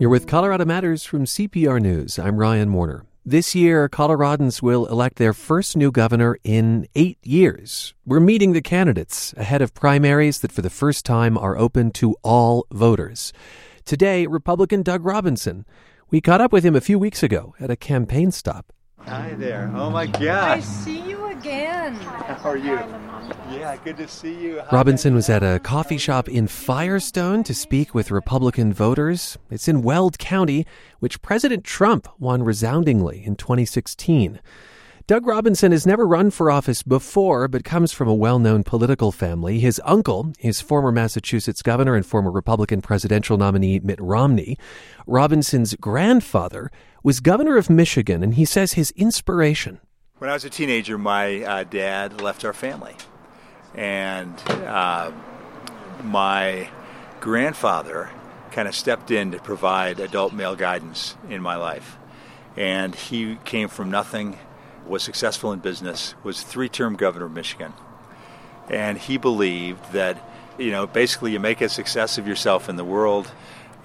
You're with Colorado Matters from CPR News. I'm Ryan Warner. This year, Coloradans will elect their first new governor in eight years. We're meeting the candidates ahead of primaries that for the first time are open to all voters. Today, Republican Doug Robinson. We caught up with him a few weeks ago at a campaign stop. Hi there. Oh my gosh. I see you again. How are you? Yeah, good to see you. Hi. Robinson was at a coffee shop in Firestone to speak with Republican voters. It's in Weld County, which President Trump won resoundingly in 2016. Doug Robinson has never run for office before, but comes from a well known political family. His uncle is former Massachusetts governor and former Republican presidential nominee Mitt Romney. Robinson's grandfather was governor of Michigan, and he says his inspiration. When I was a teenager, my uh, dad left our family. And uh, my grandfather kind of stepped in to provide adult male guidance in my life. And he came from nothing was successful in business, was three-term governor of Michigan, and he believed that you know basically you make a success of yourself in the world,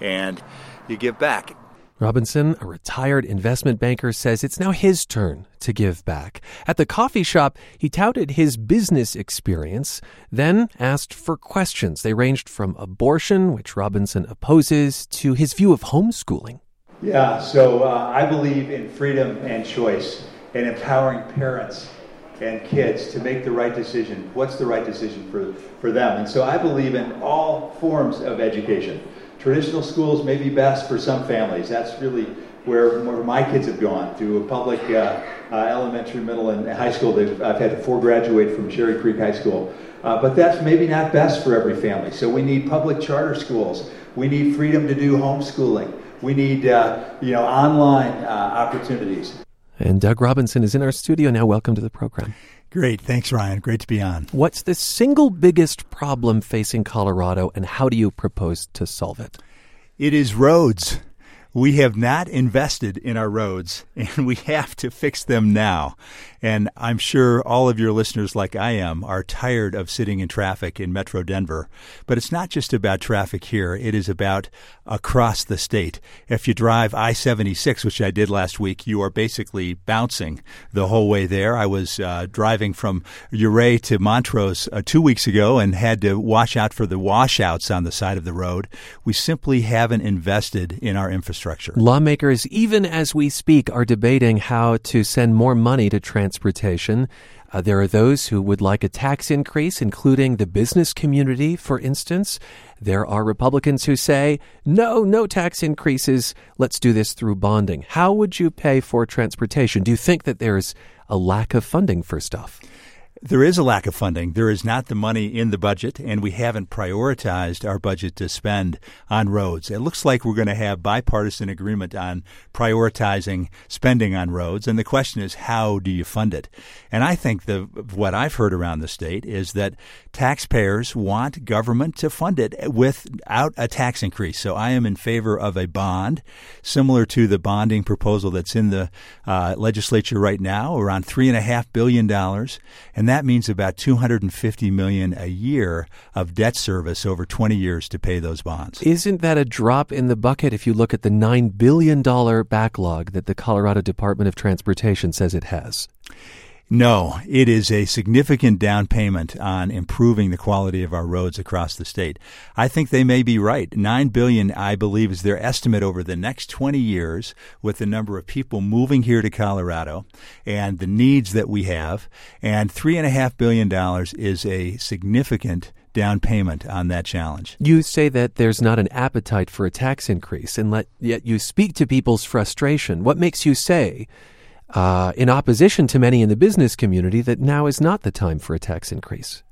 and you give back. Robinson, a retired investment banker, says it's now his turn to give back. At the coffee shop, he touted his business experience, then asked for questions. They ranged from abortion, which Robinson opposes, to his view of homeschooling. Yeah, so uh, I believe in freedom and choice and empowering parents and kids to make the right decision. What's the right decision for, for them? And so I believe in all forms of education. Traditional schools may be best for some families. That's really where, my kids have gone through a public uh, uh, elementary, middle, and high school. They've, I've had four graduate from Cherry Creek High School. Uh, but that's maybe not best for every family. So we need public charter schools. We need freedom to do homeschooling. We need uh, you know online uh, opportunities. And Doug Robinson is in our studio now. Welcome to the program. Great. Thanks, Ryan. Great to be on. What's the single biggest problem facing Colorado, and how do you propose to solve it? It is roads. We have not invested in our roads, and we have to fix them now. And I'm sure all of your listeners, like I am, are tired of sitting in traffic in Metro Denver. But it's not just about traffic here, it is about across the state. If you drive I 76, which I did last week, you are basically bouncing the whole way there. I was uh, driving from Ouray to Montrose uh, two weeks ago and had to watch out for the washouts on the side of the road. We simply haven't invested in our infrastructure. Lawmakers, even as we speak, are debating how to send more money to transportation. Uh, there are those who would like a tax increase, including the business community, for instance. There are Republicans who say, no, no tax increases. Let's do this through bonding. How would you pay for transportation? Do you think that there's a lack of funding for stuff? There is a lack of funding. There is not the money in the budget, and we haven't prioritized our budget to spend on roads. It looks like we're going to have bipartisan agreement on prioritizing spending on roads, and the question is, how do you fund it? And I think the what I've heard around the state is that taxpayers want government to fund it without a tax increase. So I am in favor of a bond, similar to the bonding proposal that's in the uh, legislature right now, around three and a half billion dollars, and and that means about 250 million a year of debt service over 20 years to pay those bonds. Isn't that a drop in the bucket if you look at the 9 billion dollar backlog that the Colorado Department of Transportation says it has? No, it is a significant down payment on improving the quality of our roads across the state. I think they may be right. Nine billion, I believe, is their estimate over the next 20 years with the number of people moving here to Colorado and the needs that we have. And three and a half billion dollars is a significant down payment on that challenge. You say that there's not an appetite for a tax increase, and let, yet you speak to people's frustration. What makes you say uh, in opposition to many in the business community that now is not the time for a tax increase.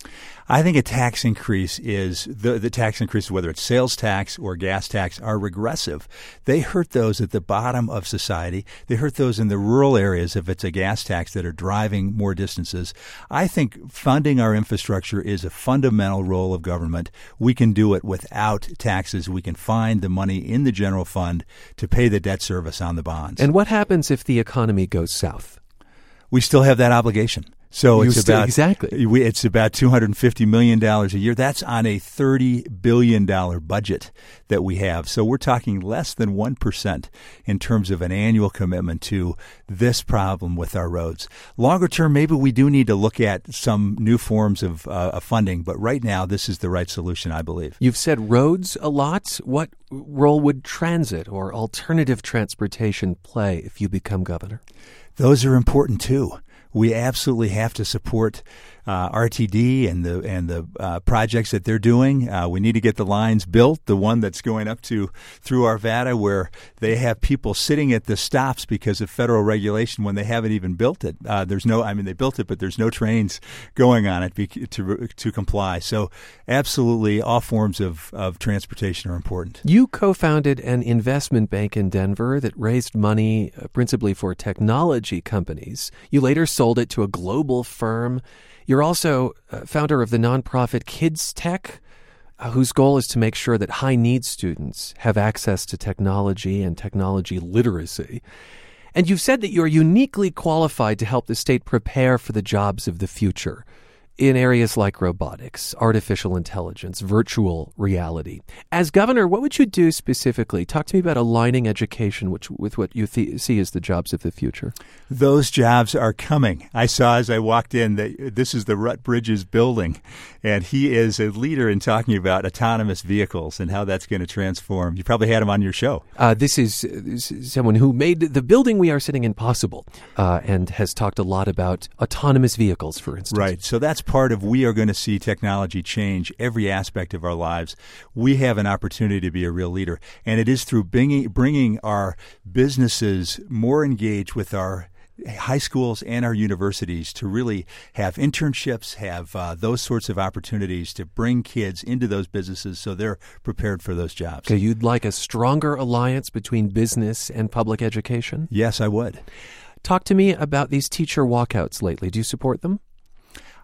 I think a tax increase is the, the tax increases, whether it's sales tax or gas tax, are regressive. They hurt those at the bottom of society. They hurt those in the rural areas if it's a gas tax that are driving more distances. I think funding our infrastructure is a fundamental role of government. We can do it without taxes. We can find the money in the general fund to pay the debt service on the bonds. And what happens if the economy goes south? We still have that obligation. So You it's about exactly. we- It's about two hundred and fifty million dollars a year. That's on a thirty billion dollar budget that we have. So we're talking less than one percent in terms of an annual commitment to this problem with our roads. Longer term, maybe we do need to look at some new forms of, uh, of funding. But right now, this is the right solution, I believe. You've said roads a lot. What role would transit or alternative transportation play if you become governor? Those are important too. We absolutely have to support uh, RTD and the and the uh, projects that they're doing. Uh, we need to get the lines built. The one that's going up to through Arvada, where they have people sitting at the stops because of federal regulation when they haven't even built it. Uh, there's no, I mean, they built it, but there's no trains going on it bec- to to comply. So, absolutely, all forms of of transportation are important. You co founded an investment bank in Denver that raised money uh, principally for technology companies. You later sold it to a global firm. You're also uh, founder of the nonprofit KidsTek, uh, whose goal is to make sure that high need students have access to technology and technology literacy. And you've said that you're uniquely qualified to help the state prepare for the jobs of the future in areas like robotics, artificial intelligence, virtual reality. As governor, what would you do specifically? Talk to me about aligning education which, with what you th- see as the jobs of the future. Those jobs are coming. I saw as I walked in that this is the Rutt Bridges building, and he is a leader in talking about autonomous vehicles and how that's going to transform. You probably had him on your show. Uh, this, is, this is someone who made the building we are sitting in possible uh, and has talked a lot about autonomous vehicles, for instance. Right. So that's part of we are going to see technology change every aspect of our lives. We have an opportunity to be a real leader, and it is through bringing, bringing our businesses more engaged with our high schools and our universities to really have internships, have uh, those sorts of opportunities to bring kids into those businesses so they're prepared for those jobs. Okay, you'd like a stronger alliance between business and public education? Yes, I would. Talk to me about these teacher walkouts lately. Do you support them?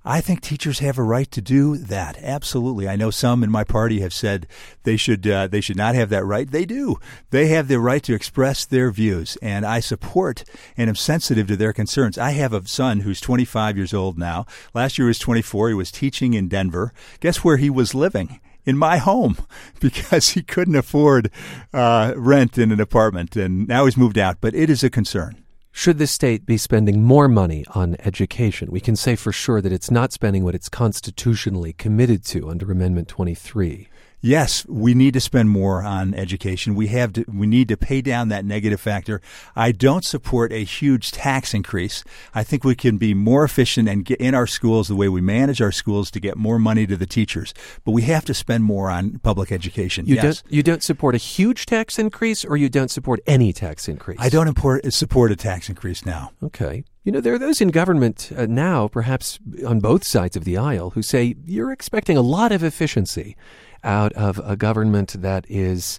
I think teachers have a right to do that. Absolutely. I know some in my party have said they should uh, they should not have that right. They do. They have the right to express their views, and I support and am sensitive to their concerns. I have a son who's 25 years old now. Last year was 24. He was teaching in Denver. Guess where he was living? in my home because he couldn't afford uh, rent in an apartment, and now he's moved out. But it is a concern. Should the state be spending more money on education? We can say for sure that it's not spending what it's constitutionally committed to under Amendment 23. Yes, we need to spend more on education. We have to, we need to pay down that negative factor. I don't support a huge tax increase. I think we can be more efficient and get in our schools the way we manage our schools to get more money to the teachers. But we have to spend more on public education. You yes. don't you don't support a huge tax increase or you don't support any tax increase? I don't import, support a tax increase now. Okay. You know, there are those in government uh, now, perhaps on both sides of the aisle, who say you're expecting a lot of efficiency out of a government that is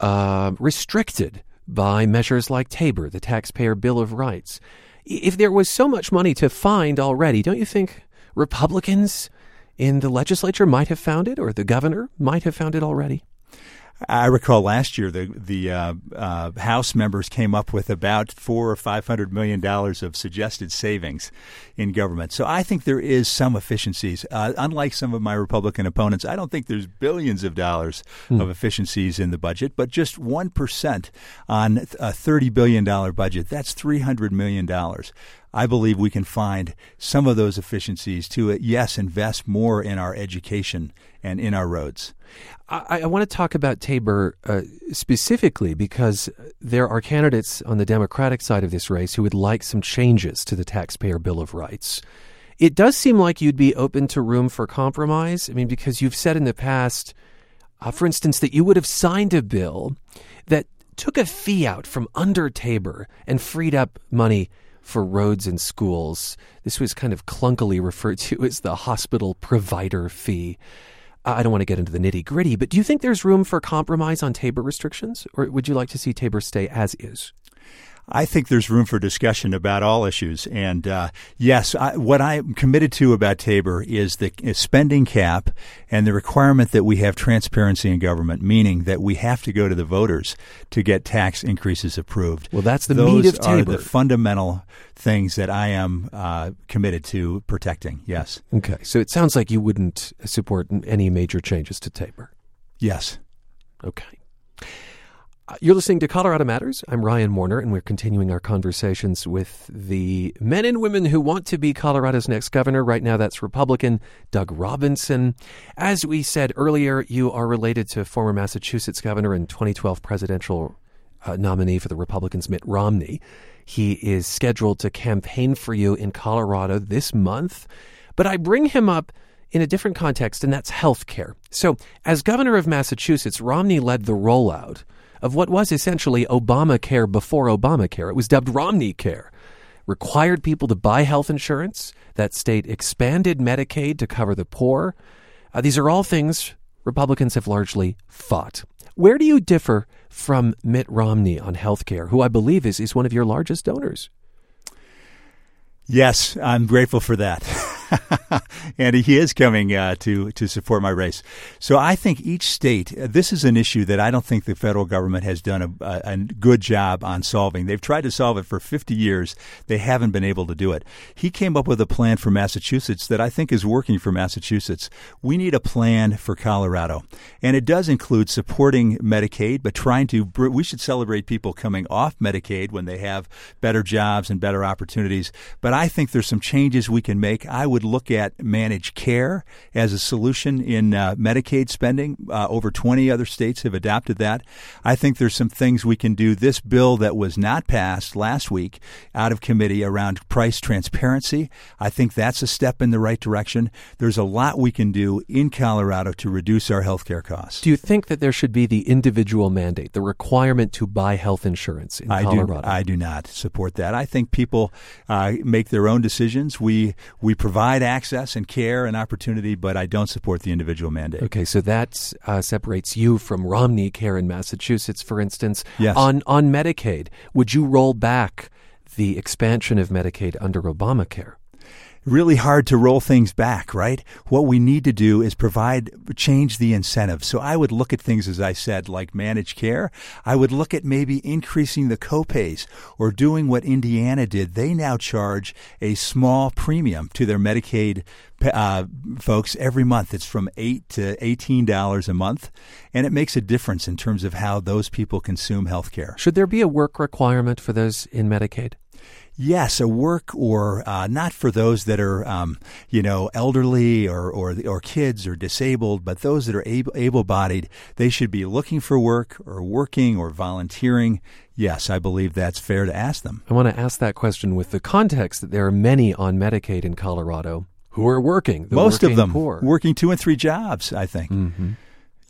uh, restricted by measures like Tabor, the Taxpayer Bill of Rights. If there was so much money to find already, don't you think Republicans in the legislature might have found it, or the governor might have found it already? I recall last year the the uh, uh, House members came up with about four or five hundred million dollars of suggested savings in government. So I think there is some efficiencies. Uh, unlike some of my Republican opponents, I don't think there's billions of dollars Hmm. of efficiencies in the budget, but just one percent on a thirty billion dollar budget. That's three hundred million dollars. I believe we can find some of those efficiencies to, uh, yes, invest more in our education and in our roads. I, I want to talk about Tabor uh, specifically because there are candidates on the Democratic side of this race who would like some changes to the Taxpayer Bill of Rights. It does seem like you'd be open to room for compromise. I mean, because you've said in the past, uh, for instance, that you would have signed a bill that took a fee out from under Tabor and freed up money for roads and schools. This was kind of clunkily referred to as the hospital provider fee. I don't want to get into the nitty gritty, but do you think there's room for compromise on Tabor restrictions, or would you like to see Tabor stay as is? I think there's room for discussion about all issues. And uh, yes, I, what I'm committed to about Tabor is the spending cap and the requirement that we have transparency in government, meaning that we have to go to the voters to get tax increases approved. Well, that's the Those meat of Tabor. are the fundamental things that I am uh, committed to protecting. Yes. Okay, so it sounds like you wouldn't support any major changes to Tabor. Yes. Okay. Uh, You're listening to Colorado Matters. I'm Ryan Warner, and we're continuing our conversations with the men and women who want to be Colorado's next governor. Right now, that's Republican Doug Robinson. As we said earlier, you are related to former Massachusetts governor and 2012 presidential uh, nominee for the Republicans, Mitt Romney. He is scheduled to campaign for you in Colorado this month. But I bring him up in a different context, and that's health care. So, as governor of Massachusetts, Romney led the rollout of what was essentially Obamacare before Obamacare. It was dubbed Romney Care. Required people to buy health insurance. That state expanded Medicaid to cover the poor. Uh, these are all things Republicans have largely fought. Where do you differ from Mitt Romney on health care, who I believe is, is one of your largest donors? Yes, I'm grateful for that. and he is coming uh, to to support my race. So I think each state. Uh, this is an issue that I don't think the federal government has done a, a, a, good job on solving. They've tried to solve it for 50 years. They haven't been able to do it. He came up with a plan for Massachusetts that I think is working for Massachusetts. We need a plan for Colorado, and it does include supporting Medicaid, but trying to. We should celebrate people coming off Medicaid when they have better jobs and better opportunities. But I think there's some changes we can make. I would look at managed care as a solution in uh, Medicaid spending. Uh, over 20 other states have adopted that. I think there's some things we can do. This bill that was not passed last week out of committee around price transparency, I think that's a step in the right direction. There's a lot we can do in Colorado to reduce our health care costs. Do you think that there should be the individual mandate, the requirement to buy health insurance in I Colorado? Do, I do not support that. I think people uh, make their own decisions. We we provide access and care and opportunity, but I don't support the individual mandate. Okay, so that uh, separates you from Romney Care in Massachusetts, for instance. Yes. On on Medicaid, would you roll back the expansion of Medicaid under Obamacare? Really hard to roll things back, right? What we need to do is provide, change the incentive. So I would look at things, as I said, like managed care. I would look at maybe increasing the copays or doing what Indiana did. They now charge a small premium to their Medicaid uh, folks every month. It's from eight to eighteen dollars a month, and it makes a difference in terms of how those people consume health care. Should there be a work requirement for those in Medicaid? Yes, a work or uh, not for those that are, um, you know, elderly or, or or kids or disabled, but those that are able, able-bodied, they should be looking for work or working or volunteering. Yes, I believe that's fair to ask them. I want to ask that question with the context that there are many on Medicaid in Colorado who are working. Most working of them poor. working two and three jobs. I think. Mm-hmm.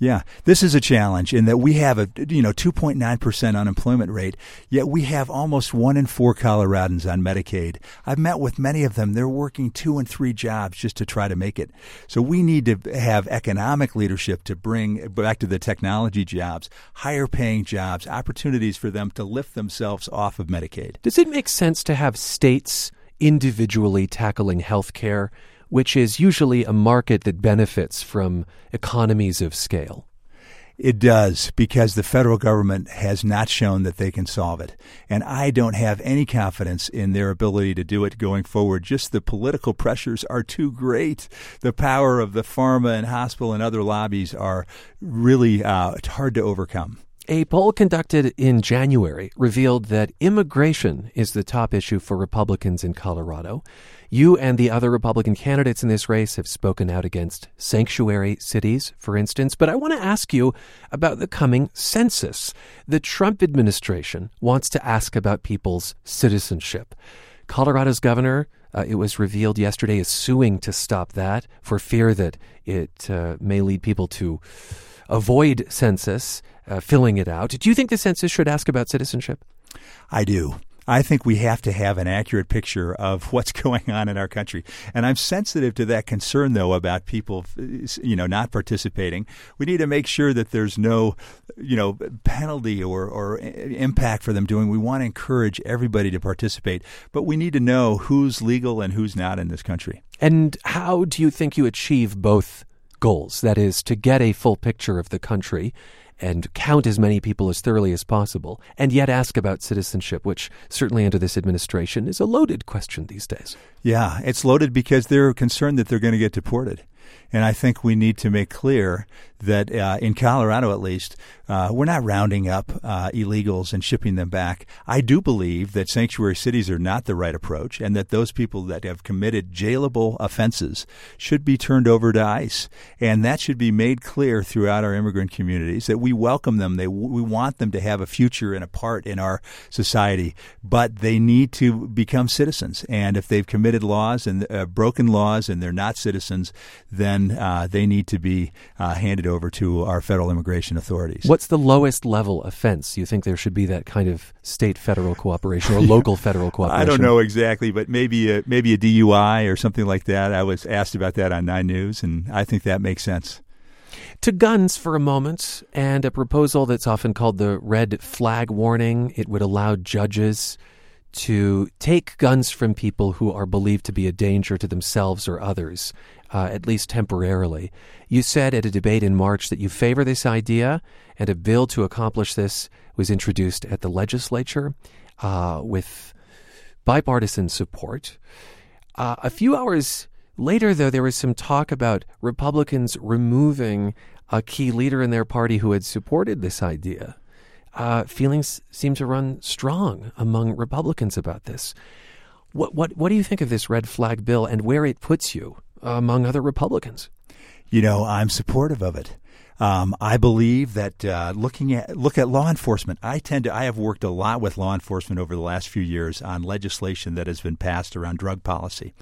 Yeah, this is a challenge in that we have a you know 2.9 percent unemployment rate, yet we have almost one in four Coloradans on Medicaid. I've met with many of them; they're working two and three jobs just to try to make it. So we need to have economic leadership to bring back to the technology jobs, higher paying jobs, opportunities for them to lift themselves off of Medicaid. Does it make sense to have states individually tackling health care? Which is usually a market that benefits from economies of scale. It does because the federal government has not shown that they can solve it. And I don't have any confidence in their ability to do it going forward. Just the political pressures are too great. The power of the pharma and hospital and other lobbies are really uh, hard to overcome. A poll conducted in January revealed that immigration is the top issue for Republicans in Colorado. You and the other Republican candidates in this race have spoken out against sanctuary cities, for instance. But I want to ask you about the coming census. The Trump administration wants to ask about people's citizenship. Colorado's governor, uh, it was revealed yesterday, is suing to stop that for fear that it uh, may lead people to avoid census, uh, filling it out. Do you think the census should ask about citizenship? I do. I think we have to have an accurate picture of what's going on in our country. And I'm sensitive to that concern, though, about people, you know, not participating. We need to make sure that there's no, you know, penalty or, or impact for them doing. We want to encourage everybody to participate, but we need to know who's legal and who's not in this country. And how do you think you achieve both goals? That is, to get a full picture of the country and count as many people as thoroughly as possible, and yet ask about citizenship, which certainly under this administration is a loaded question these days. Yeah, it's loaded because they're concerned that they're going to get deported. And I think we need to make clear that uh, in Colorado, at least, uh, we're not rounding up uh, illegals and shipping them back. I do believe that sanctuary cities are not the right approach, and that those people that have committed jailable offenses should be turned over to ICE, and that should be made clear throughout our immigrant communities that we welcome them. They we want them to have a future and a part in our society, but they need to become citizens. And if they've committed laws and uh, broken laws and they're not citizens, then uh, they need to be uh, handed over to our federal immigration authorities. What's the lowest level offense? You think there should be that kind of state federal cooperation or local federal cooperation? I don't know exactly, but maybe a, maybe a DUI or something like that. I was asked about that on Nine News, and I think that makes sense. To guns for a moment, and a proposal that's often called the red flag warning. It would allow judges to take guns from people who are believed to be a danger to themselves or others, uh, at least temporarily. You said at a debate in March that you favor this idea, and a bill to accomplish this was introduced at the legislature uh, with bipartisan support. Uh, a few hours later, though, there was some talk about Republicans removing a key leader in their party who had supported this idea uh, feelings seem to run strong among Republicans about this. What, what, what do you think of this red flag bill and where it puts you among other Republicans? You know, I'm supportive of it. Um, I believe that uh, looking at look at law enforcement. I tend to I have worked a lot with law enforcement over the last few years on legislation that has been passed around drug policy,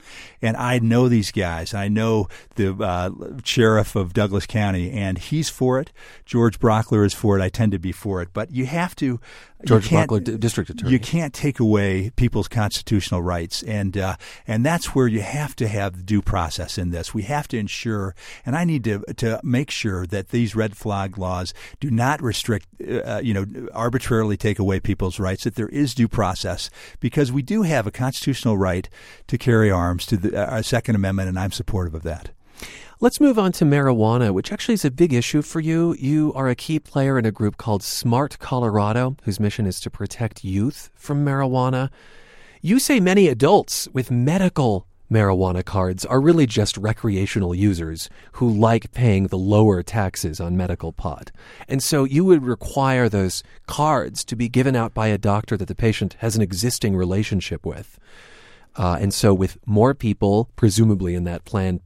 and I know these guys. I know the uh, sheriff of Douglas County, and he's for it. George Brauchler is for it. I tend to be for it, but you have to George Brauchler, D- district attorney. You can't take away people's constitutional rights, and uh, and that's where you have to have due process in this. We have to ensure, and I need to to make sure that these red flag laws do not restrict, uh, you know, arbitrarily take away people's rights. That there is due process because we do have a constitutional right to carry arms to the uh, Second Amendment, and I'm supportive of that. Let's move on to marijuana, which actually is a big issue for you. You are a key player in a group called Smart Colorado, whose mission is to protect youth from marijuana. You say many adults with medical marijuana cards are really just recreational users who like paying the lower taxes on medical pot. And so you would require those cards to be given out by a doctor that the patient has an existing relationship with. Uh, and so, with more people, presumably in that plan,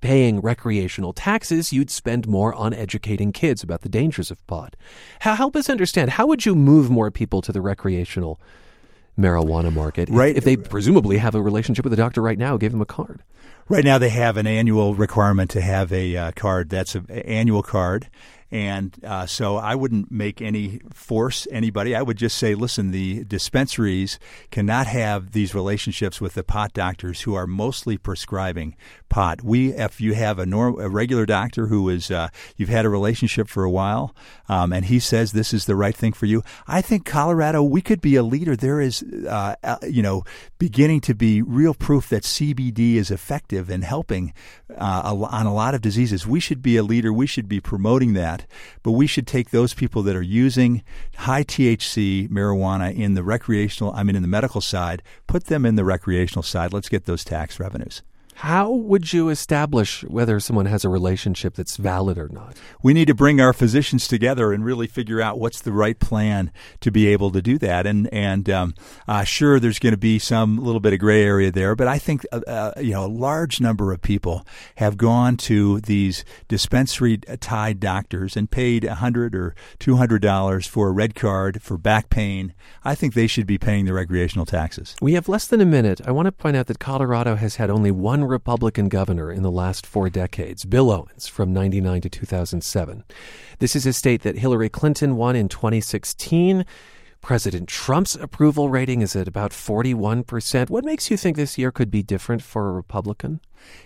paying recreational taxes, you'd spend more on educating kids about the dangers of pot. Help us understand how would you move more people to the recreational marijuana market right. if they presumably have a relationship with a doctor right now, give them a card? Right now, they have an annual requirement to have a uh, card. That's an annual card, and uh, so I wouldn't make any force anybody. I would just say, listen, the dispensaries cannot have these relationships with the pot doctors who are mostly prescribing pot. We, if you have a, norm, a regular doctor who is uh, you've had a relationship for a while, um, and he says this is the right thing for you, I think Colorado we could be a leader. There is, uh, you know, beginning to be real proof that CBD is effective in helping uh, on a lot of diseases. We should be a leader. We should be promoting that but we should take those people that are using high THC marijuana in the recreational, I mean, in the medical side, put them in the recreational side. Let's get those tax revenues. How would you establish whether someone has a relationship that's valid or not? We need to bring our physicians together and really figure out what's the right plan to be able to do that. And and um, uh, sure, there's going to be some little bit of gray area there, but I think uh, uh, you know a large number of people have gone to these dispensary tied doctors and paid a hundred or two hundred dollars for a red card for back pain. I think they should be paying the recreational taxes. We have less than a minute. I want to point out that Colorado has had only one Republican governor in the last four decades, Bill Owens, from 99 to 2007. This is a state that Hillary Clinton won in 2016. President Trump's approval rating is at about 41%. What makes you think this year could be different for a Republican?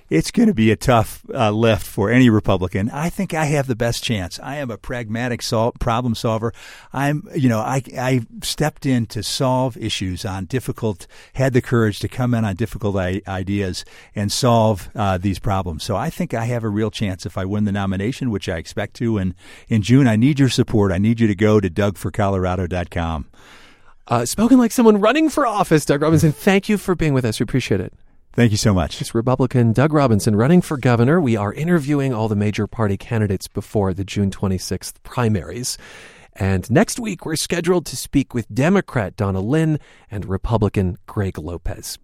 It's going to be a tough uh, lift for any Republican. I think I have the best chance. I am a pragmatic sol- problem solver. I'm, you know, I, I stepped in to solve issues on difficult, had the courage to come in on difficult I- ideas and solve uh, these problems. So I think I have a real chance if I win the nomination, which I expect to. And in June, I need your support. I need you to go to dougforcolorado.com. Uh, spoken like someone running for office, Doug Robinson. Thank you for being with us. We appreciate it. Thank you so much. It's Republican Doug Robinson running for governor. We are interviewing all the major party candidates before the June 26th primaries. And next week, we're scheduled to speak with Democrat Donna Lynne and Republican Greg Lopez.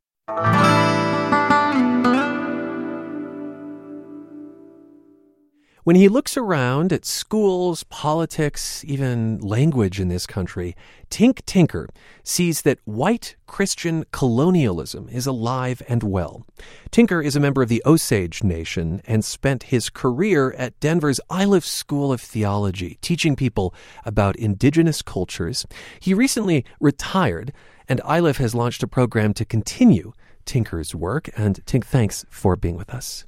When he looks around at schools, politics, even language in this country, Tink Tinker sees that white Christian colonialism is alive and well. Tinker is a member of the Osage Nation and spent his career at Denver's Iliff School of Theology, teaching people about indigenous cultures. He recently retired, and Iliff has launched a program to continue Tinker's work. And Tink, thanks for being with us.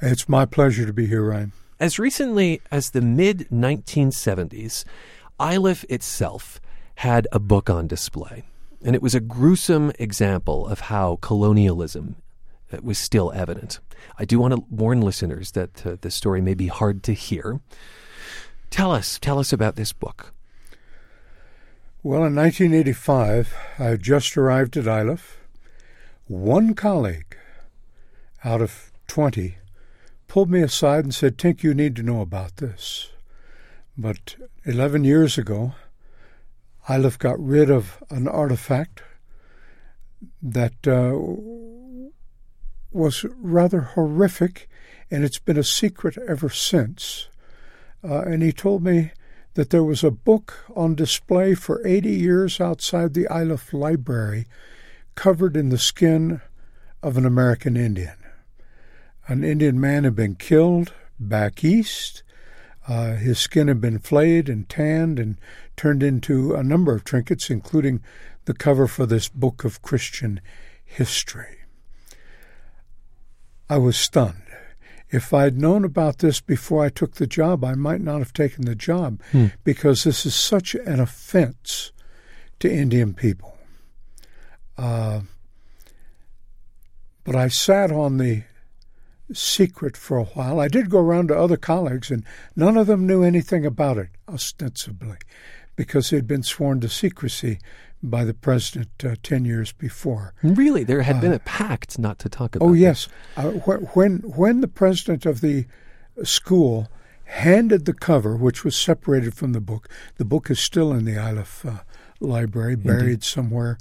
It's my pleasure to be here, Ryan. As recently as the mid 1970s, Iliff itself had a book on display, and it was a gruesome example of how colonialism uh, was still evident. I do want to warn listeners that uh, the story may be hard to hear. Tell us, tell us about this book. Well, in 1985, I had just arrived at Iliff. One colleague out of 20 pulled me aside and said, Tink, you need to know about this. But 11 years ago, Iliff got rid of an artifact that uh, was rather horrific, and it's been a secret ever since. Uh, and he told me that there was a book on display for 80 years outside the Iliff Library, covered in the skin of an American Indian an Indian man had been killed back east. Uh, his skin had been flayed and tanned and turned into a number of trinkets, including the cover for this book of Christian history. I was stunned. If I'd known about this before I took the job, I might not have taken the job hmm. because this is such an offense to Indian people. Uh, but I sat on the secret for a while. I did go around to other colleagues, and none of them knew anything about it, ostensibly, because it had been sworn to secrecy by the president uh, 10 years before. Really? There had uh, been a pact not to talk about Oh, yes. Uh, when, when the president of the school handed the cover, which was separated from the book, the book is still in the Iliff uh, library, buried Indeed. somewhere,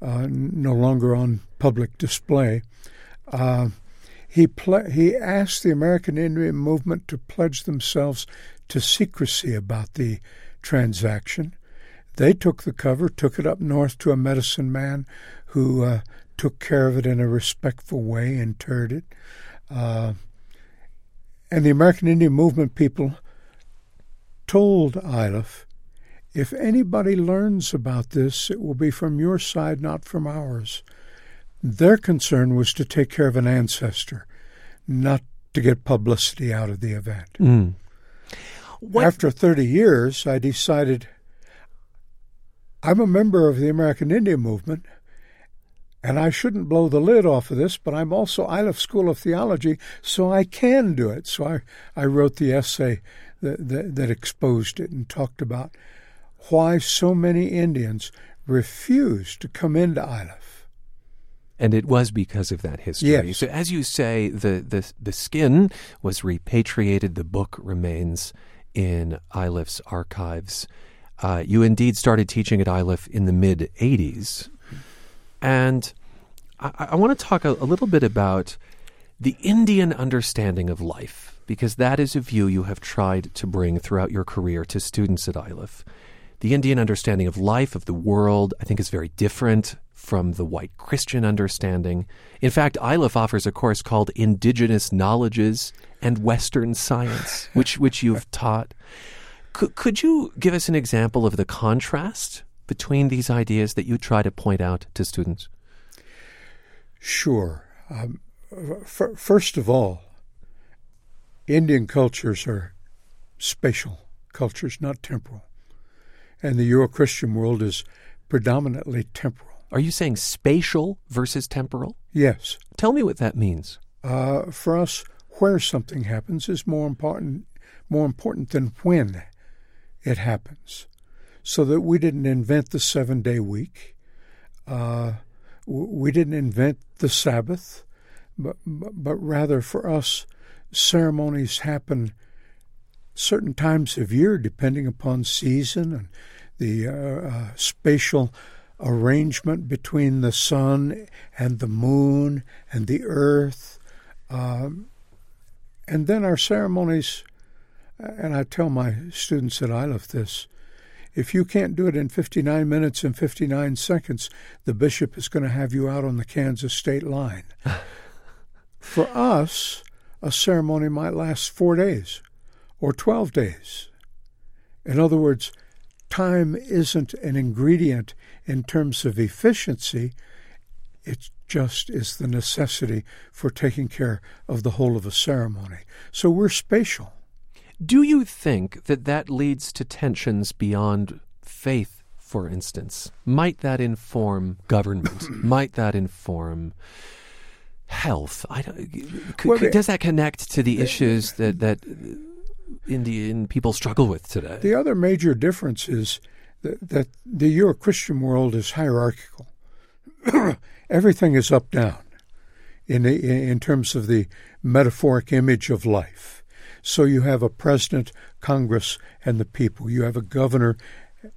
uh, no longer on public display. He, ple- he asked the American Indian movement to pledge themselves to secrecy about the transaction. They took the cover, took it up north to a medicine man who uh, took care of it in a respectful way, interred it. Uh, and the American Indian movement people told Iliff, if anybody learns about this, it will be from your side, not from ours. Their concern was to take care of an ancestor, not to get publicity out of the event. Mm. After 30 years, I decided I'm a member of the American Indian Movement, and I shouldn't blow the lid off of this, but I'm also Iliff School of Theology, so I can do it. So I, I wrote the essay that, that, that exposed it and talked about why so many Indians refuse to come into Iliff and it was because of that history. Yes. So, as you say, the, the, the skin was repatriated, the book remains in Iliff's archives. Uh, you indeed started teaching at Iliff in the mid 80s. And I, I want to talk a, a little bit about the Indian understanding of life, because that is a view you have tried to bring throughout your career to students at Iliff. The Indian understanding of life, of the world, I think is very different from the white Christian understanding. In fact, Iliff offers a course called Indigenous Knowledges and Western Science, which, which you've taught. Could, could you give us an example of the contrast between these ideas that you try to point out to students? Sure. Um, f- first of all, Indian cultures are spatial cultures, not temporal. And the Euro Christian world is predominantly temporal. Are you saying spatial versus temporal? Yes. Tell me what that means. Uh, for us, where something happens is more important more important than when it happens. So that we didn't invent the seven day week. Uh, we didn't invent the Sabbath, but, but rather for us, ceremonies happen certain times of year, depending upon season and the uh, uh, spatial arrangement between the sun and the moon and the earth. Um, and then our ceremonies, and I tell my students that I Iliff this if you can't do it in 59 minutes and 59 seconds, the bishop is going to have you out on the Kansas state line. For us, a ceremony might last four days or 12 days. In other words, time isn't an ingredient in terms of efficiency, it just is the necessity for taking care of the whole of a ceremony. So we're spatial. Do you think that that leads to tensions beyond faith, for instance? Might that inform government? Might that inform health? I don't, c- Well, c- the- does that connect to the uh, issues that, that Indian people struggle with today? The other major difference is that, that the Euro Christian world is hierarchical. Everything is up down in, in terms of the metaphoric image of life. So you have a president, Congress, and the people. You have a governor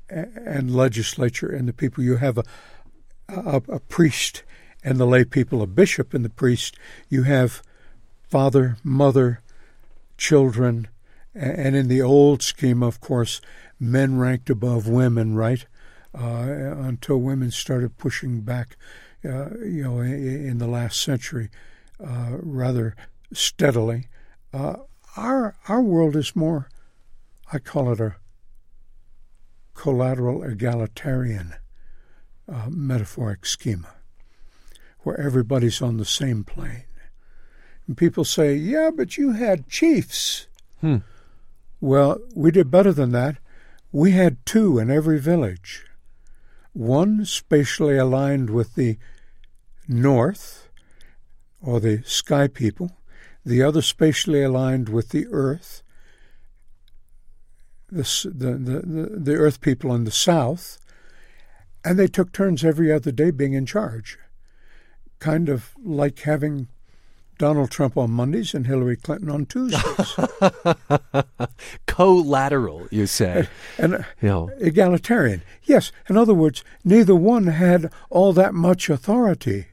and legislature and the people. You have a, a, a priest and the lay people, a bishop and the priest. You have father, mother, children, and in the old scheme, of course, men ranked above women, right? Uh, until women started pushing back, uh, you know, in, the last century, uh, rather steadily. Uh, our our world is more, I call it a collateral egalitarian uh, metaphoric schema, where everybody's on the same plane. And people say, "Yeah, but you had chiefs." Hmm. Well, we did better than that. We had two in every village. One spatially aligned with the north, or the sky people, the other spatially aligned with the earth, the, the, the, the, earth people in the south, and they took turns every other day being in charge. Kind of like having Donald Trump on Mondays and Hillary Clinton on Tuesdays. Collateral, you say. and uh, you know, egalitarian. Yes, in other words, neither one had all that much authority.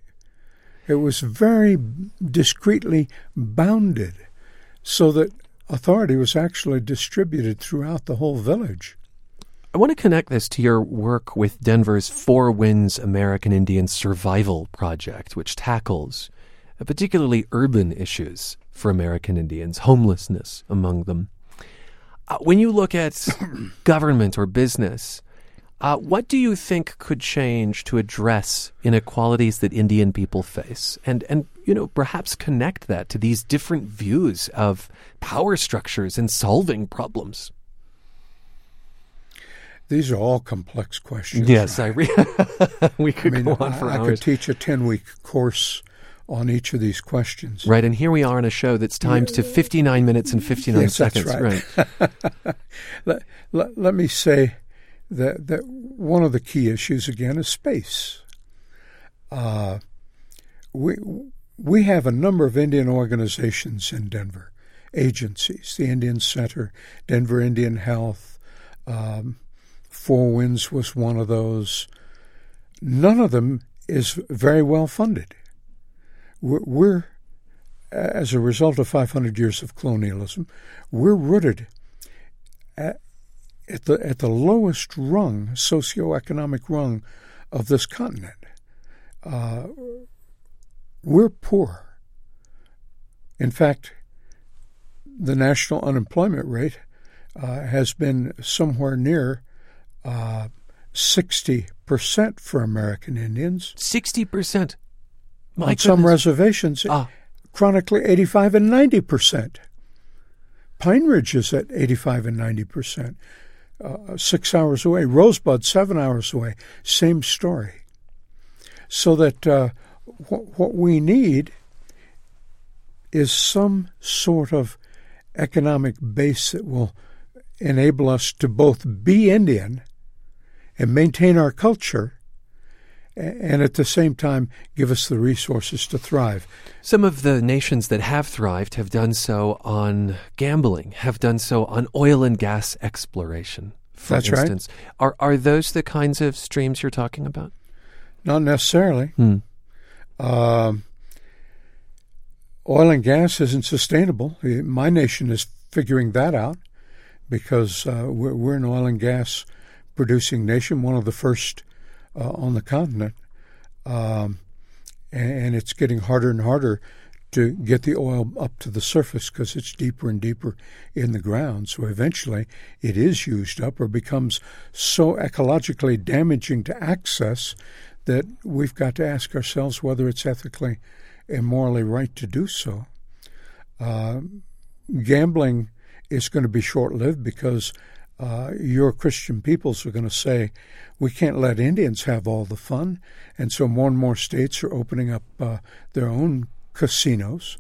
It was very discreetly bounded, so that authority was actually distributed throughout the whole village. I want to connect this to your work with Denver's Four Winds American Indian Survival Project, which tackles particularly urban issues for American Indians, homelessness among them. Uh, when you look at government or business, uh, what do you think could change to address inequalities that Indian people face, and and you know perhaps connect that to these different views of power structures and solving problems? These are all complex questions. Yes, I re- we I could mean, go on for I hours. could teach a ten-week course on each of these questions. Right, and here we are on a show that's timed to 59 minutes and 59 Yes, that's seconds. right. let, let, let me say that, that one of the key issues, again, is space. Uh, we, we have a number of Indian organizations in Denver, agencies, the Indian Center, Denver Indian Health, um, Four Winds was one of those. None of them is very well funded. We're, as a result of 500 years of colonialism, we're rooted at, at the at the lowest rung, socioeconomic rung, of this continent. Uh, we're poor. In fact, the national unemployment rate uh, has been somewhere near uh, 60% for American Indians. 60%. My On some reservations, Ah. chronically 85 and 90%. Pine Ridge is at 85 and 90%. Uh, six hours away. Rosebud, seven hours away. Same story. So that uh, wh- what we need is some sort of economic base that will enable us to both be Indian and maintain our culture and at the same time give us the resources to thrive. Some of the nations that have thrived have done so on gambling, have done so on oil and gas exploration. For That's right. instance, are are those the kinds of streams you're talking about? Not necessarily. Hmm. Um, oil and gas isn't sustainable. Uh, My nation is figuring that out because uh, we're, we're an oil and gas producing nation, one of the first uh, on the continent. Um, and, and it's getting harder and harder to get the oil up to the surface because it's deeper and deeper in the ground. So eventually it is used up or becomes so ecologically damaging to access that we've got to ask ourselves whether it's ethically and morally right to do so. Uh, gambling is going to be short lived because uh, your Christian peoples are going to say, we can't let Indians have all the fun. And so more and more states are opening up uh, their own casinos.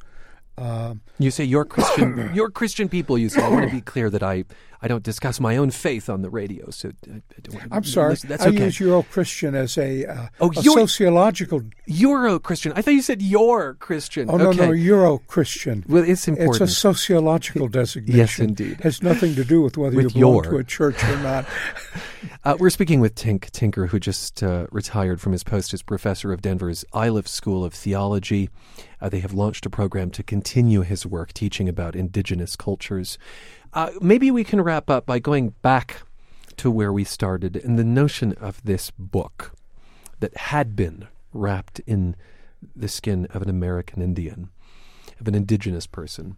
Uh, You say you're Christian. you're Christian people. You say I want to be clear that I I don't discuss my own faith on the radio. So uh, I don't- I'm sorry, listen, That's I okay. use Euro Christian as a, uh, Oh, a sociological. Euro Christian. I thought you said you're Christian. Oh, no, okay. no, Euro Christian. Well, it's important. It's a sociological designation. yes, indeed. Has nothing to do with whether With you belong your. to a church or not. Uh, we're speaking with Tink Tinker, who just uh, retired from his post as professor of Denver's Iliff School of Theology. Uh, they have launched a program to continue his work teaching about indigenous cultures. Uh, maybe we can wrap up by going back to where we started and the notion of this book that had been wrapped in the skin of an American Indian, of an indigenous person.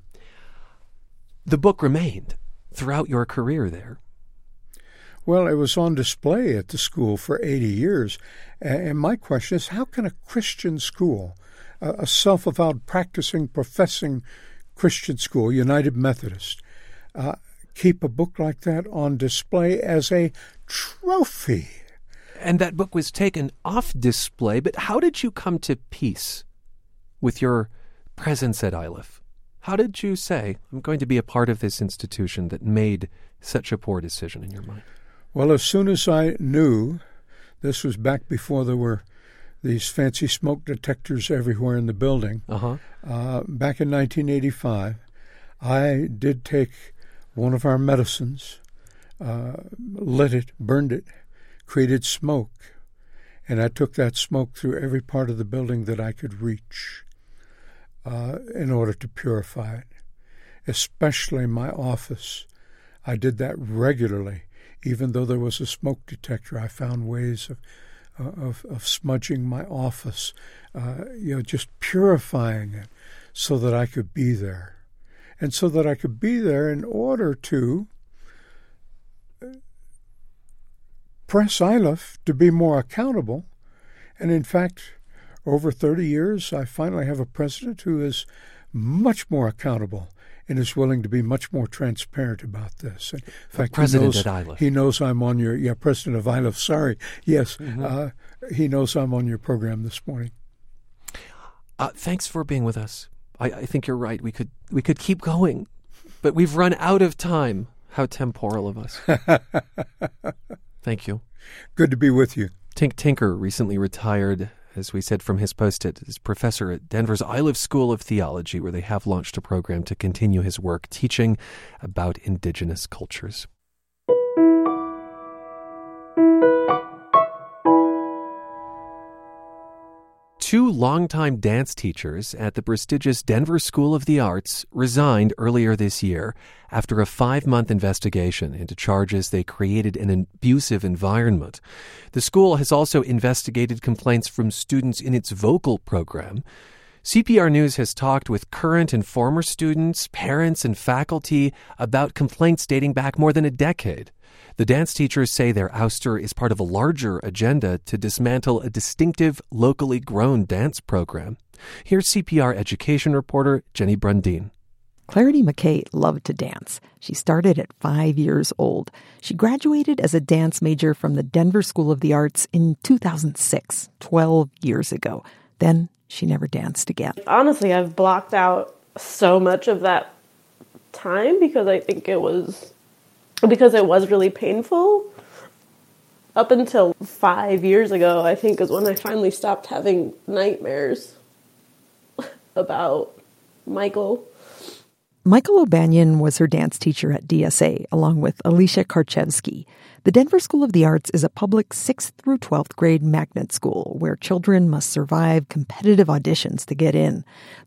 The book remained throughout your career there. Well, it was on display at the school for 80 years. And my question is how can a Christian school, a self avowed, practicing, professing Christian school, United Methodist, uh, keep a book like that on display as a trophy? And that book was taken off display, but how did you come to peace with your presence at Iliff? How did you say, I'm going to be a part of this institution that made such a poor decision in your mind? Well, as soon as I knew, this was back before there were these fancy smoke detectors everywhere in the building. Uh-huh. Uh, back in 1985, I did take one of our medicines, uh, lit it, burned it, created smoke, and I took that smoke through every part of the building that I could reach uh, in order to purify it, especially my office. I did that regularly. Even though there was a smoke detector, I found ways of of, of smudging my office, uh, you know, just purifying it so that I could be there. And so that I could be there in order to uh, press Iliff to be more accountable. And in fact, over 30 years, I finally have a president who is much more accountable and is willing to be much more transparent about this. In fact, president he knows, he knows I'm on your yeah, president of Iliff. Sorry, yes, Mm-hmm. uh, he knows I'm on your program this morning. Uh, thanks for being with us. I, I think you're right. We could we could keep going, but we've run out of time. How temporal of us. Thank you. Good to be with you. Tink Tinker recently retired, as we said, from his post as professor at Denver's Iliff School of Theology, where they have launched a program to continue his work teaching about indigenous cultures. Two longtime dance teachers at the prestigious Denver School of the Arts resigned earlier this year after a five month investigation into charges they created an abusive environment. The school has also investigated complaints from students in its vocal program. CPR News has talked with current and former students, parents, and faculty about complaints dating back more than a decade. The dance teachers say their ouster is part of a larger agenda to dismantle a distinctive, locally grown dance program. Here's CPR education reporter Jenny Brundin. Clarity McKay loved to dance. She started at five years old. She graduated as a dance major from the Denver School of the Arts in 2006, 12 years ago. Then she never danced again. Honestly, I've blocked out so much of that time because I think it was because it was really painful. Up until five years ago, I think is when I finally stopped having nightmares about Michael. Michael O'Banion was her dance teacher at DSA, along with Alicia Karchevsky. The Denver School of the Arts is a public 6th through 12th grade magnet school where children must survive competitive auditions to get in.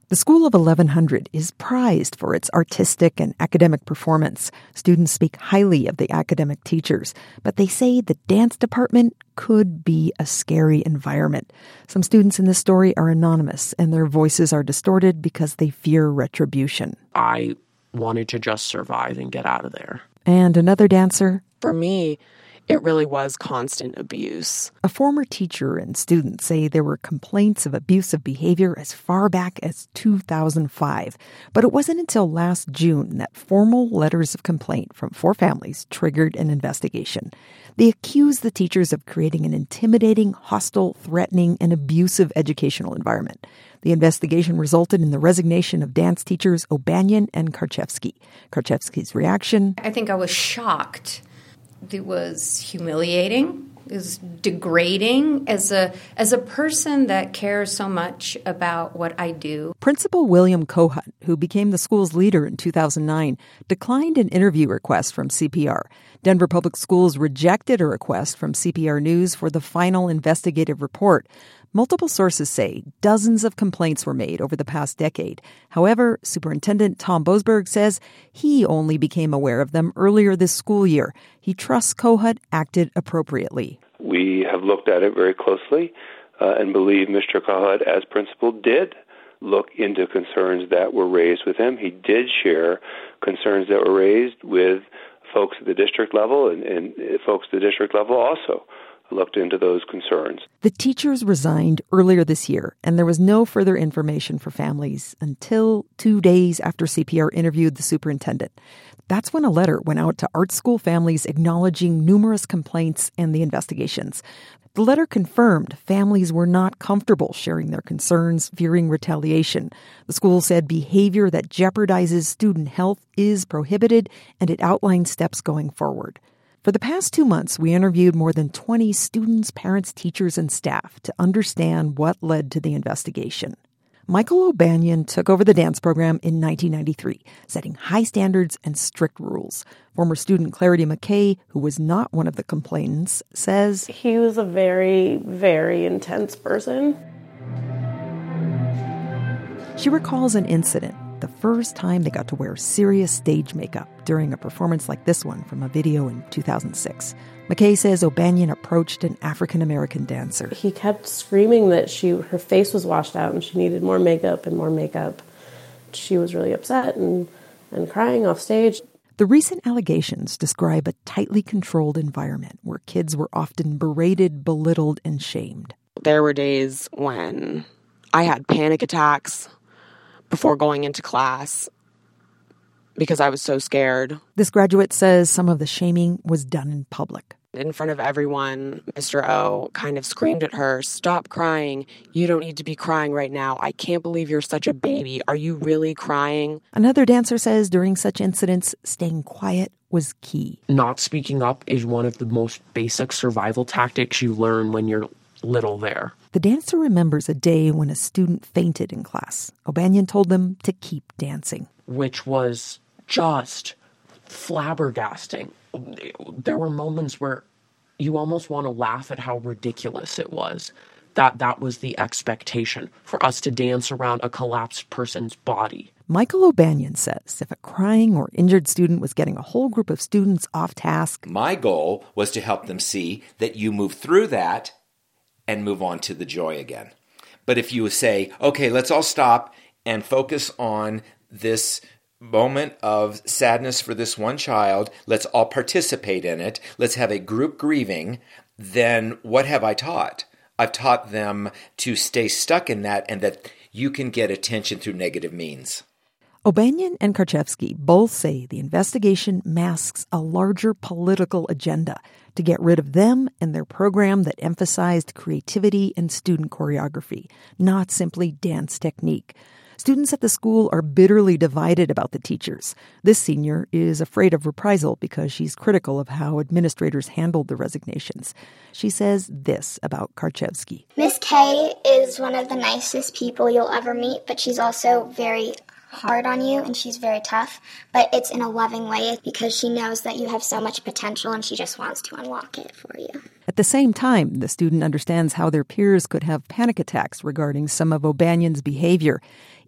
The School of 1100 is prized for its artistic and academic performance. Students speak highly of the academic teachers, but they say the dance department could be a scary environment. Some students in this story are anonymous and their voices are distorted because they fear retribution. I wanted to just survive and get out of there. And another dancer. For me, it really was constant abuse. A former teacher and student say there were complaints of abusive behavior as far back as 2005. But it wasn't until last June that formal letters of complaint from four families triggered an investigation. They accused the teachers of creating an intimidating, hostile, threatening, and abusive educational environment. The investigation resulted in the resignation of dance teachers O'Banion and Karchevsky. Karchevsky's reaction I think I was shocked it was humiliating. It was degrading as a as a person that cares so much about what I do. Principal William Kohut, who became the school's leader in 2009, declined an interview request from CPR. Denver Public Schools rejected a request from CPR News for the final investigative report. Multiple sources say dozens of complaints were made over the past decade. However, Superintendent Tom Boasberg says he only became aware of them earlier this school year. He trusts Kohut acted appropriately. We have looked at it very closely uh, and believe Mr. Kohut, as principal, did look into concerns that were raised with him. He did share concerns that were raised with folks at the district level and, and folks at the district level also looked into those concerns. The teachers resigned earlier this year, and there was no further information for families until two days after CPR interviewed the superintendent. That's when a letter went out to art school families acknowledging numerous complaints and the investigations. The letter confirmed families were not comfortable sharing their concerns, fearing retaliation. The school said behavior that jeopardizes student health is prohibited, and it outlined steps going forward. For the past two months, we interviewed more than 20 students, parents, teachers, and staff to understand what led to the investigation. Michael O'Banion took over the dance program in 1993, setting high standards and strict rules. Former student Clarity McKay, who was not one of the complainants, says He was a very, very intense person. She recalls an incident the first time they got to wear serious stage makeup during a performance like this one from a video in 2006. McKay says O'Banion approached an African American dancer. He kept screaming that she her face was washed out and she needed more makeup and more makeup. She was really upset and, and crying off stage. The recent allegations describe a tightly controlled environment where kids were often berated, belittled, and shamed. There were days when I had panic attacks before going into class because I was so scared. This graduate says some of the shaming was done in public. In front of everyone, Mr. O kind of screamed at her, Stop crying. You don't need to be crying right now. I can't believe you're such a baby. Are you really crying? Another dancer says during such incidents, staying quiet was key. Not speaking up is one of the most basic survival tactics you learn when you're little there. The dancer remembers a day when a student fainted in class. O'Banion told them to keep dancing, which was just flabbergasting. There were moments where you almost want to laugh at how ridiculous it was. That that was the expectation for us to dance around a collapsed person's body. Michael O'Banion says if a crying or injured student was getting a whole group of students off task, my goal was to help them see that you move through that and move on to the joy again. But if you say, okay, let's all stop and focus on this moment of sadness for this one child, let's all participate in it, let's have a group grieving, then what have I taught? I've taught them to stay stuck in that and that you can get attention through negative means. O'Banion and Karchevsky both say the investigation masks a larger political agenda to get rid of them and their program that emphasized creativity and student choreography, not simply dance technique. Students at the school are bitterly divided about the teachers. This senior is afraid of reprisal because she's critical of how administrators handled the resignations. She says this about Karchevsky. Miss K is one of the nicest people you'll ever meet, but she's also very hard on you and she's very tough, but it's in a loving way because she knows that you have so much potential and she just wants to unlock it for you. At the same time, the student understands how their peers could have panic attacks regarding some of O'Banion's behavior.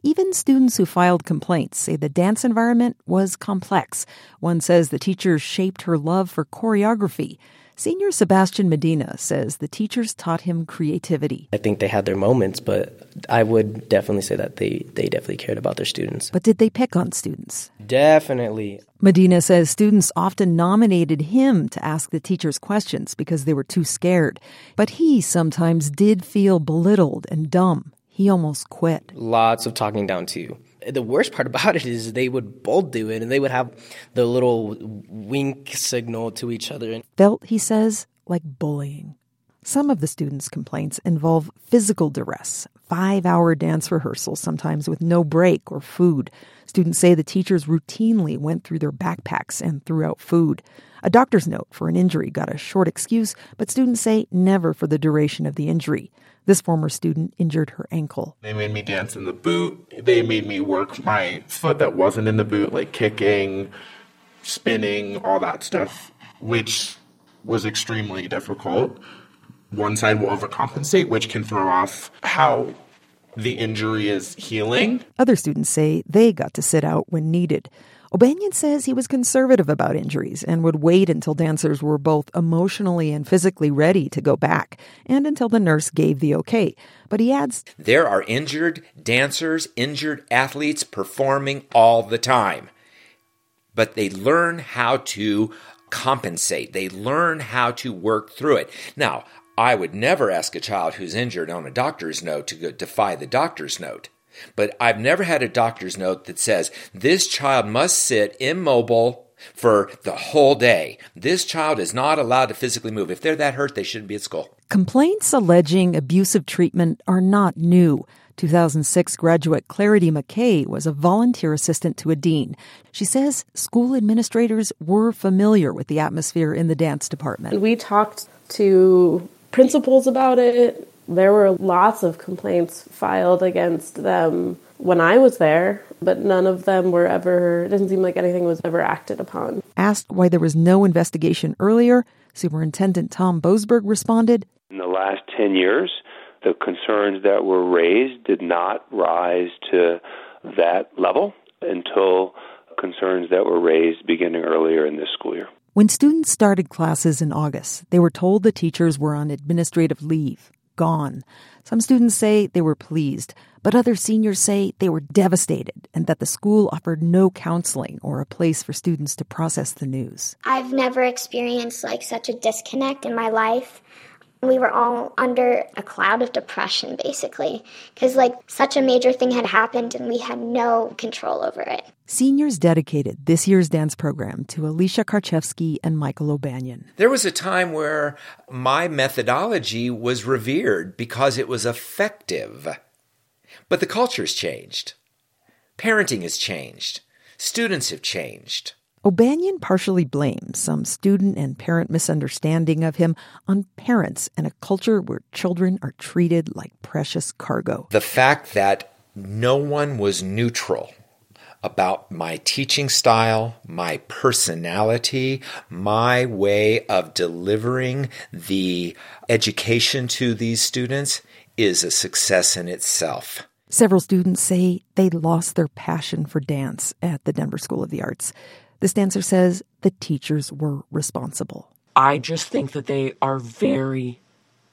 Even students who filed complaints say the dance environment was complex. One says the teacher shaped her love for choreography. Senior Sebastian Medina says the teachers taught him creativity. I think they had their moments, but I would definitely say that they, they definitely cared about their students. But did they pick on students? Definitely. Medina says students often nominated him to ask the teachers questions because they were too scared. But he sometimes did feel belittled and dumb. He almost quit. Lots of talking down too the worst part about it is they would both do it and they would have the little wink signal to each other. Felt, he says, like bullying. Some of the students' complaints involve physical duress, five hour dance rehearsals, sometimes with no break or food. Students say the teachers routinely went through their backpacks and threw out food. A doctor's note for an injury got a short excuse, but students say never for the duration of the injury. This former student injured her ankle. They made me dance in the boot. They made me work my foot that wasn't in the boot, like kicking, spinning, all that stuff, which was extremely difficult. One side will overcompensate, which can throw off how the injury is healing. Other students say they got to sit out when needed. O'Banion says he was conservative about injuries and would wait until dancers were both emotionally and physically ready to go back and until the nurse gave the okay. But he adds There are injured dancers, injured athletes performing all the time. But they learn how to compensate, they learn how to work through it. Now, I would never ask a child who's injured on a doctor's note to defy the doctor's note. But I've never had a doctor's note that says this child must sit immobile for the whole day. This child is not allowed to physically move. If they're that hurt, they shouldn't be at school. Complaints alleging abusive treatment are not new. 2006 graduate Clarity McKay was a volunteer assistant to a dean. She says school administrators were familiar with the atmosphere in the dance department. We talked to principals about it, there were lots of complaints filed against them when I was there, but none of them were ever, it doesn't seem like anything was ever acted upon. Asked why there was no investigation earlier, Superintendent Tom Boasberg responded In the last 10 years, the concerns that were raised did not rise to that level until concerns that were raised beginning earlier in this school year. When students started classes in August, they were told the teachers were on administrative leave gone. Some students say they were pleased, but other seniors say they were devastated and that the school offered no counseling or a place for students to process the news. I've never experienced like such a disconnect in my life. We were all under a cloud of depression basically because like such a major thing had happened and we had no control over it. Seniors dedicated this year's dance program to Alicia Karchevsky and Michael O'Banion. There was a time where my methodology was revered because it was effective. But the culture's changed. Parenting has changed. Students have changed. O'Banion partially blames some student and parent misunderstanding of him on parents and a culture where children are treated like precious cargo. The fact that no one was neutral about my teaching style, my personality, my way of delivering the education to these students is a success in itself. Several students say they lost their passion for dance at the Denver School of the Arts. This dancer says the teachers were responsible. I just think that they are very,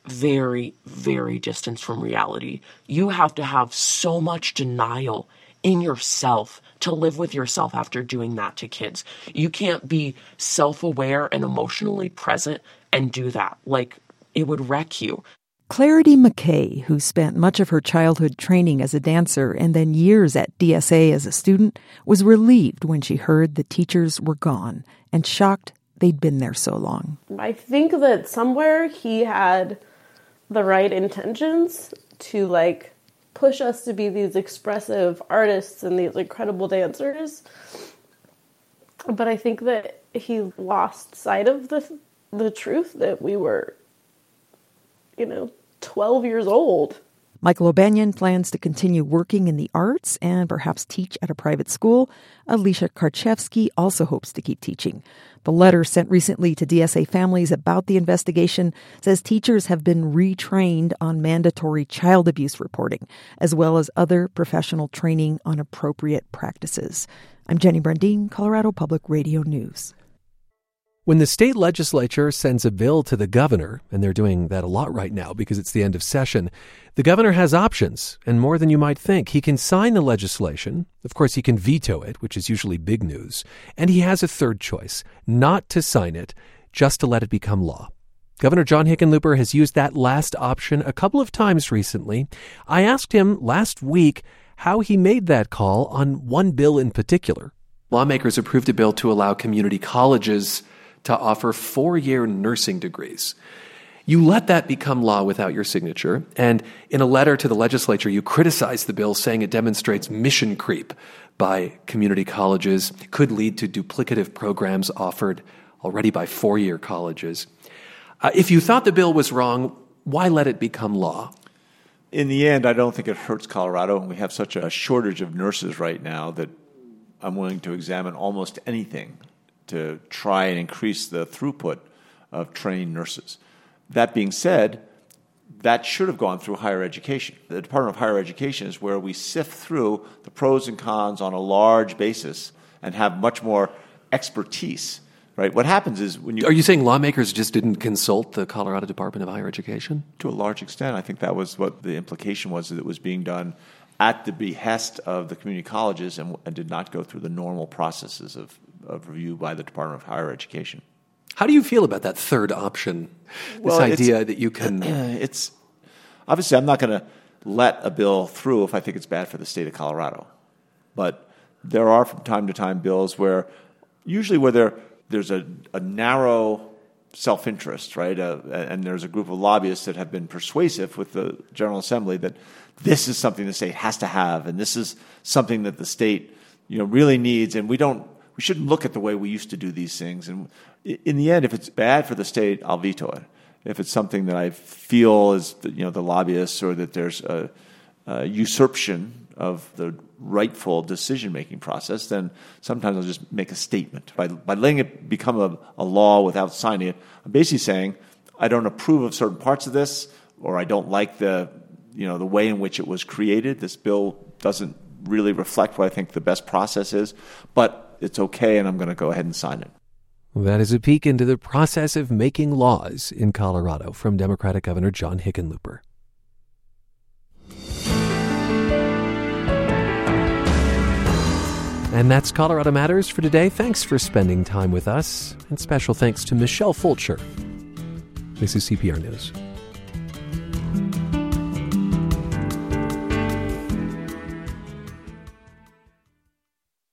very, very distant from reality. You have to have so much denial in yourself to live with yourself after doing that to kids. You can't be self aware and emotionally present and do that. Like, it would wreck you. Clarity McKay, who spent much of her childhood training as a dancer and then years at DSA as a student, was relieved when she heard the teachers were gone and shocked they'd been there so long. I think that somewhere he had the right intentions to like push us to be these expressive artists and these incredible dancers. But I think that he lost sight of the the truth that we were you know 12 years old. Michael O'Banion plans to continue working in the arts and perhaps teach at a private school. Alicia Karchevsky also hopes to keep teaching. The letter sent recently to DSA families about the investigation says teachers have been retrained on mandatory child abuse reporting, as well as other professional training on appropriate practices. I'm Jenny Brundin, Colorado Public Radio News. When the state legislature sends a bill to the governor, and they're doing that a lot right now because it's the end of session, the governor has options, and more than you might think. He can sign the legislation. Of course, he can veto it, which is usually big news. And he has a third choice not to sign it, just to let it become law. Governor John Hickenlooper has used that last option a couple of times recently. I asked him last week how he made that call on one bill in particular. Lawmakers approved a bill to allow community colleges to offer four year nursing degrees. You let that become law without your signature, and in a letter to the legislature, you criticize the bill, saying it demonstrates mission creep by community colleges, could lead to duplicative programs offered already by four year colleges. Uh, if you thought the bill was wrong, why let it become law? In the end, I don't think it hurts Colorado. And we have such a shortage of nurses right now that I'm willing to examine almost anything to try and increase the throughput of trained nurses. That being said, that should have gone through higher education. The Department of Higher Education is where we sift through the pros and cons on a large basis and have much more expertise. Right? What happens is when you Are you saying lawmakers just didn't consult the Colorado Department of Higher Education? To a large extent, I think that was what the implication was that it was being done at the behest of the community colleges and, and did not go through the normal processes of, of review by the Department of Higher Education. How do you feel about that third option? This Well, idea that you can. it's obviously I'm not going to let a bill through if I think it's bad for the state of Colorado, but there are from time to time bills where usually where there there's a, a narrow self interest, right, uh, and there's a group of lobbyists that have been persuasive with the General Assembly that this is something the state has to have, and this is something that the state you know really needs, and we don't we shouldn't look at the way we used to do these things. And in the end, if it's bad for the state, I'll veto it. If it's something that I feel is the, you know the lobbyists or that there's a, a usurpation of the rightful decision making process, then sometimes I'll just make a statement by by letting it become a, a law without signing it. I'm basically saying I don't approve of certain parts of this, or I don't like the you know the way in which it was created. This bill doesn't really reflect what I think the best process is, but it's okay, and I'm going to go ahead and sign it. That is a peek into the process of making laws in Colorado from Democratic Governor John Hickenlooper. And that's Colorado Matters for today. Thanks for spending time with us. And special thanks to Michelle Fulcher. This is CPR News.